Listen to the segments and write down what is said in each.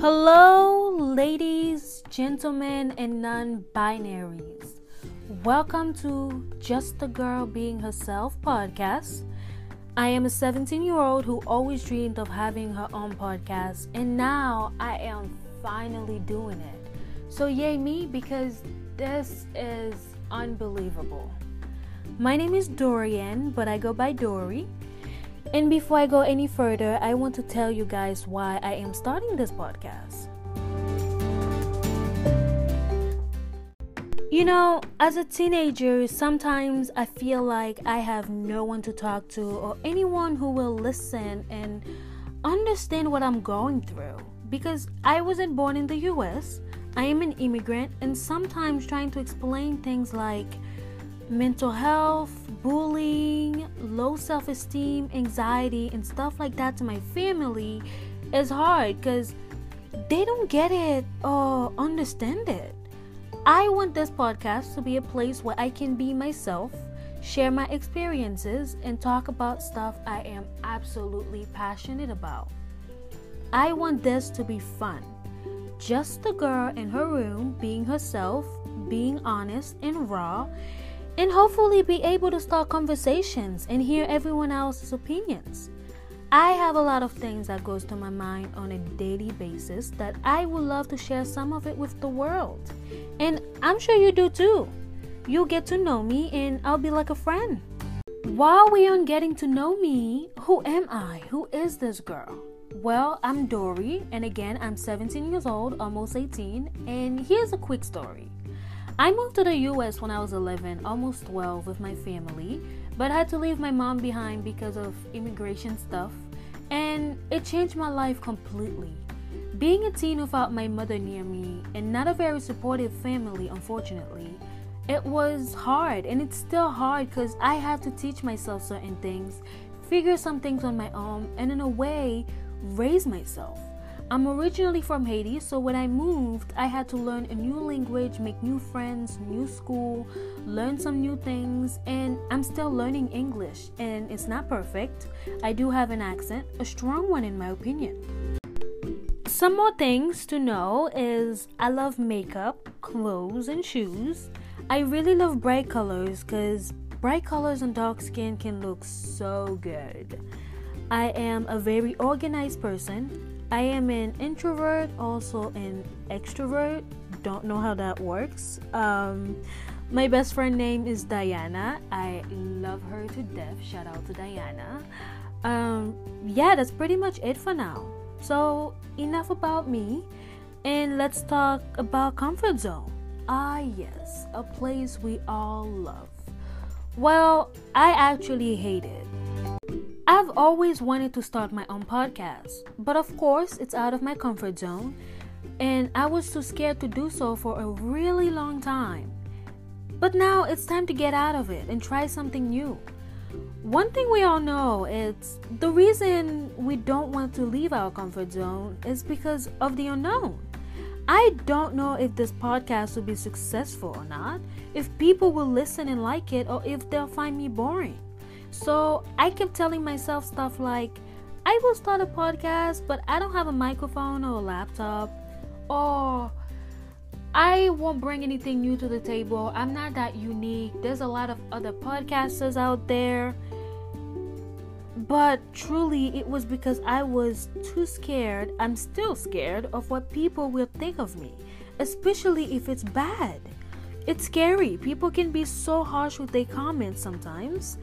Hello, ladies, gentlemen, and non binaries. Welcome to Just a Girl Being Herself podcast. I am a 17 year old who always dreamed of having her own podcast, and now I am finally doing it. So, yay me, because this is unbelievable. My name is Dorian, but I go by Dory. And before I go any further, I want to tell you guys why I am starting this podcast. You know, as a teenager, sometimes I feel like I have no one to talk to or anyone who will listen and understand what I'm going through. Because I wasn't born in the US, I am an immigrant, and sometimes trying to explain things like mental health, bullying, low self esteem, anxiety, and stuff like that to my family is hard because they don't get it or understand it. I want this podcast to be a place where I can be myself, share my experiences, and talk about stuff I am absolutely passionate about. I want this to be fun. Just a girl in her room being herself, being honest and raw, and hopefully be able to start conversations and hear everyone else's opinions. I have a lot of things that goes to my mind on a daily basis that I would love to share some of it with the world. And I'm sure you do too. You'll get to know me and I'll be like a friend. While we are getting to know me, who am I? Who is this girl? Well, I'm Dory, and again, I'm 17 years old, almost 18, and here's a quick story. I moved to the US when I was 11, almost 12, with my family, but I had to leave my mom behind because of immigration stuff, and it changed my life completely. Being a teen without my mother near me and not a very supportive family, unfortunately, it was hard, and it's still hard because I had to teach myself certain things, figure some things on my own, and in a way, raise myself. I'm originally from Haiti, so when I moved, I had to learn a new language, make new friends, new school, learn some new things, and I'm still learning English. And it's not perfect. I do have an accent, a strong one in my opinion. Some more things to know is I love makeup, clothes, and shoes. I really love bright colors because bright colors on dark skin can look so good. I am a very organized person. I am an introvert, also an extrovert. Don't know how that works. Um, my best friend name is Diana. I love her to death. Shout out to Diana. Um, yeah, that's pretty much it for now. So, enough about me, and let's talk about comfort zone. Ah, yes, a place we all love. Well, I actually hate it. I've always wanted to start my own podcast, but of course, it's out of my comfort zone, and I was too scared to do so for a really long time. But now it's time to get out of it and try something new. One thing we all know is the reason we don't want to leave our comfort zone is because of the unknown. I don't know if this podcast will be successful or not, if people will listen and like it, or if they'll find me boring. So I kept telling myself stuff like, I will start a podcast, but I don't have a microphone or a laptop. Or I won't bring anything new to the table. I'm not that unique. There's a lot of other podcasters out there. But truly, it was because I was too scared. I'm still scared of what people will think of me, especially if it's bad. It's scary. People can be so harsh with their comments sometimes.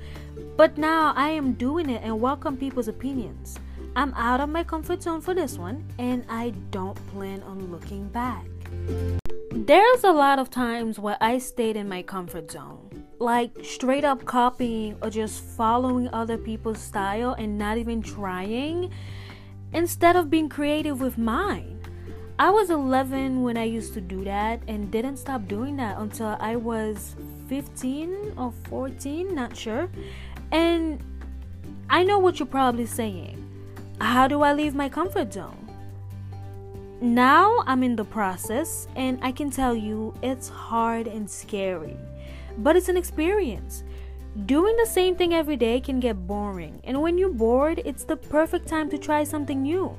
But now I am doing it and welcome people's opinions. I'm out of my comfort zone for this one and I don't plan on looking back. There's a lot of times where I stayed in my comfort zone, like straight up copying or just following other people's style and not even trying, instead of being creative with mine. I was 11 when I used to do that and didn't stop doing that until I was 15 or 14, not sure. And I know what you're probably saying. How do I leave my comfort zone? Now I'm in the process, and I can tell you it's hard and scary, but it's an experience. Doing the same thing every day can get boring, and when you're bored, it's the perfect time to try something new.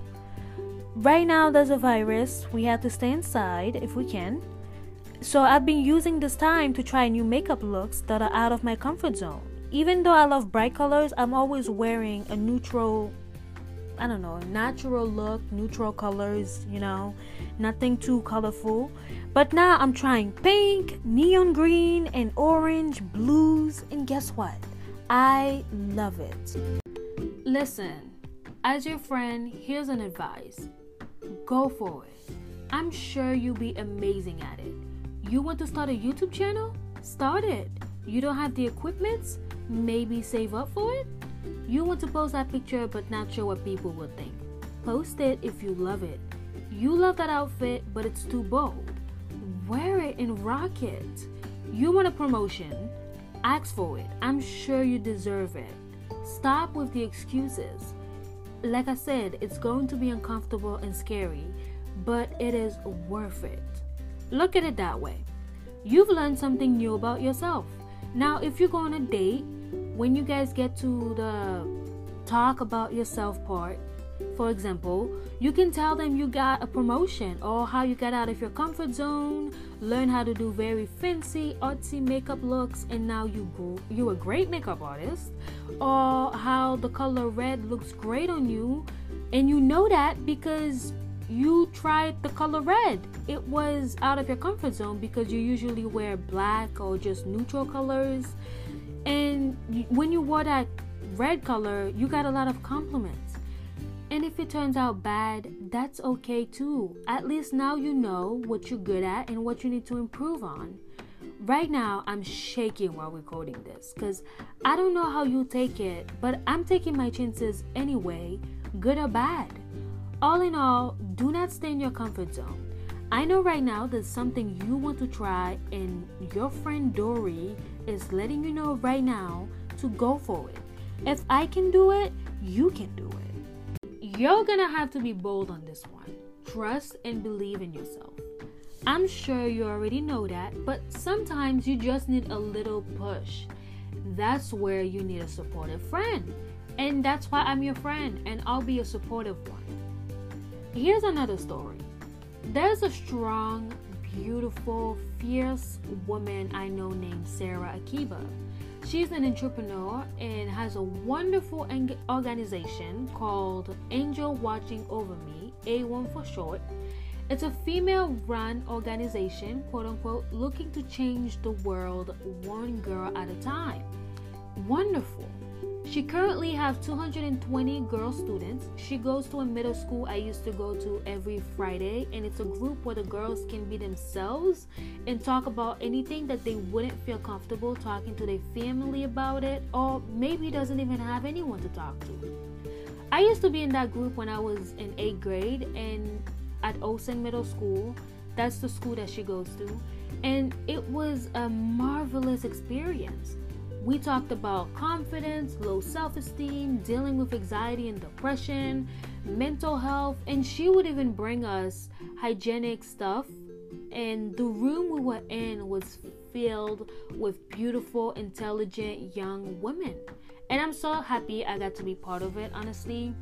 Right now there's a virus. We have to stay inside if we can. So I've been using this time to try new makeup looks that are out of my comfort zone. Even though I love bright colors, I'm always wearing a neutral I don't know, natural look, neutral colors, you know, nothing too colorful. But now I'm trying pink, neon green, and orange, blues, and guess what? I love it. Listen, as your friend, here's an advice go for it. I'm sure you'll be amazing at it. You want to start a YouTube channel? Start it. You don't have the equipment? Maybe save up for it? You want to post that picture but not sure what people will think. Post it if you love it. You love that outfit but it's too bold. Wear it and rock it. You want a promotion? Ask for it. I'm sure you deserve it. Stop with the excuses. Like I said, it's going to be uncomfortable and scary, but it is worth it. Look at it that way. You've learned something new about yourself. Now, if you go on a date, when you guys get to the talk about yourself part, for example, you can tell them you got a promotion or how you got out of your comfort zone, learn how to do very fancy, artsy makeup looks, and now you grew, you're a great makeup artist, or how the color red looks great on you, and you know that because you tried the color red. It was out of your comfort zone because you usually wear black or just neutral colors. And when you wore that red color, you got a lot of compliments. And if it turns out bad, that's okay too. At least now you know what you're good at and what you need to improve on. Right now, I'm shaking while recording this because I don't know how you take it, but I'm taking my chances anyway, good or bad. All in all, do not stay in your comfort zone. I know right now there's something you want to try, and your friend Dory is letting you know right now to go for it. If I can do it, you can do it. You're gonna have to be bold on this one. Trust and believe in yourself. I'm sure you already know that, but sometimes you just need a little push. That's where you need a supportive friend. And that's why I'm your friend, and I'll be a supportive one. Here's another story there's a strong, beautiful, fierce woman I know named Sarah Akiba. She's an entrepreneur and has a wonderful organization called Angel Watching Over Me, A1 for short. It's a female run organization, quote unquote, looking to change the world one girl at a time. Wonderful. She currently has 220 girl students. She goes to a middle school I used to go to every Friday, and it's a group where the girls can be themselves and talk about anything that they wouldn't feel comfortable talking to their family about it, or maybe doesn't even have anyone to talk to. I used to be in that group when I was in eighth grade and at Olsen Middle School. That's the school that she goes to, and it was a marvelous experience we talked about confidence, low self esteem, dealing with anxiety and depression, mental health, and she would even bring us hygienic stuff. And the room we were in was filled with beautiful, intelligent young women. And I'm so happy I got to be part of it, honestly.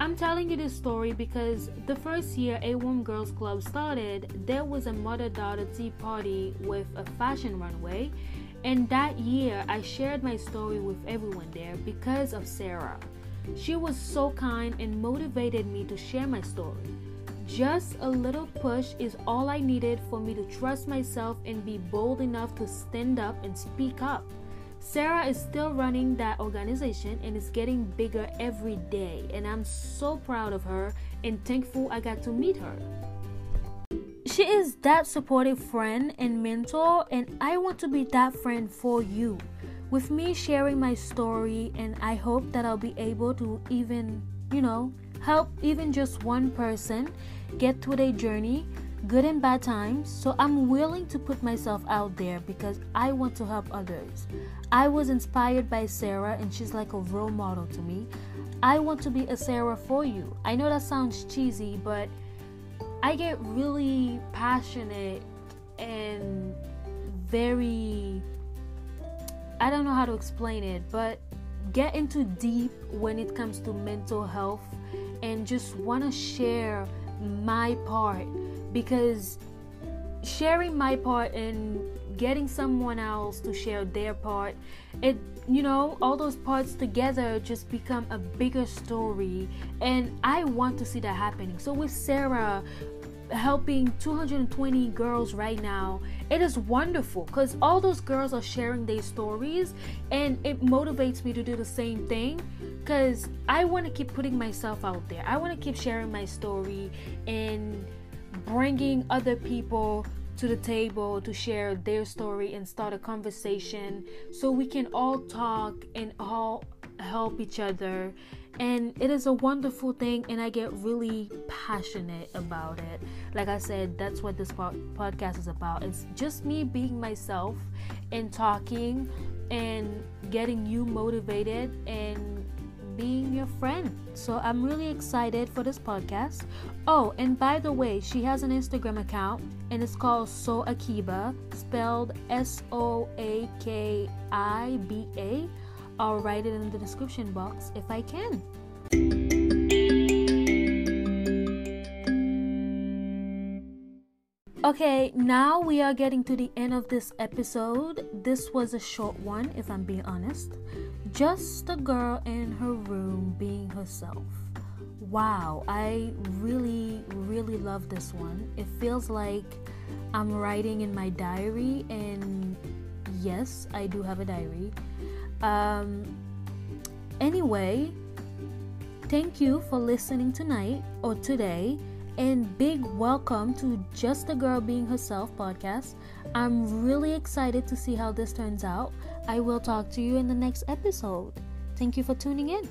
I'm telling you this story because the first year A1 Girls Club started, there was a mother daughter tea party with a fashion runway and that year, I shared my story with everyone there because of Sarah. She was so kind and motivated me to share my story. Just a little push is all I needed for me to trust myself and be bold enough to stand up and speak up. Sarah is still running that organization and is getting bigger every day, and I'm so proud of her and thankful I got to meet her. She is that supportive friend and mentor, and I want to be that friend for you. With me sharing my story, and I hope that I'll be able to even, you know, help even just one person get through their journey, good and bad times. So I'm willing to put myself out there because I want to help others. I was inspired by Sarah, and she's like a role model to me. I want to be a Sarah for you. I know that sounds cheesy, but I get really passionate and very I don't know how to explain it, but get into deep when it comes to mental health and just want to share my part because sharing my part and getting someone else to share their part it you know all those parts together just become a bigger story. And i want to see that happening. So with sarah helping 220 girls right now it is wonderful because all those girls are sharing their stories and it motivates me to do the same thing because i want to keep putting myself out there. I want to keep sharing my story and bringing other people to the table to share their story and start a conversation so we can all talk and all help each other. And it is a wonderful thing and i get really passionate about it. Like i said that's what this podcast is about. It's just me being myself and talking and getting you motivated and being your friend. So I'm really excited for this podcast. Oh, and by the way, she has an Instagram account and it's called So Akiba, spelled S O A K I B A. I'll write it in the description box if I can. Okay, now we are getting to the end of this episode. This was a short one, if I'm being honest. Just a girl in her room being herself. Wow, I really, really love this one. It feels like I'm writing in my diary, and yes, I do have a diary. Um, anyway, thank you for listening tonight or today and big welcome to Just a Girl Being Herself podcast. I'm really excited to see how this turns out. I will talk to you in the next episode. Thank you for tuning in.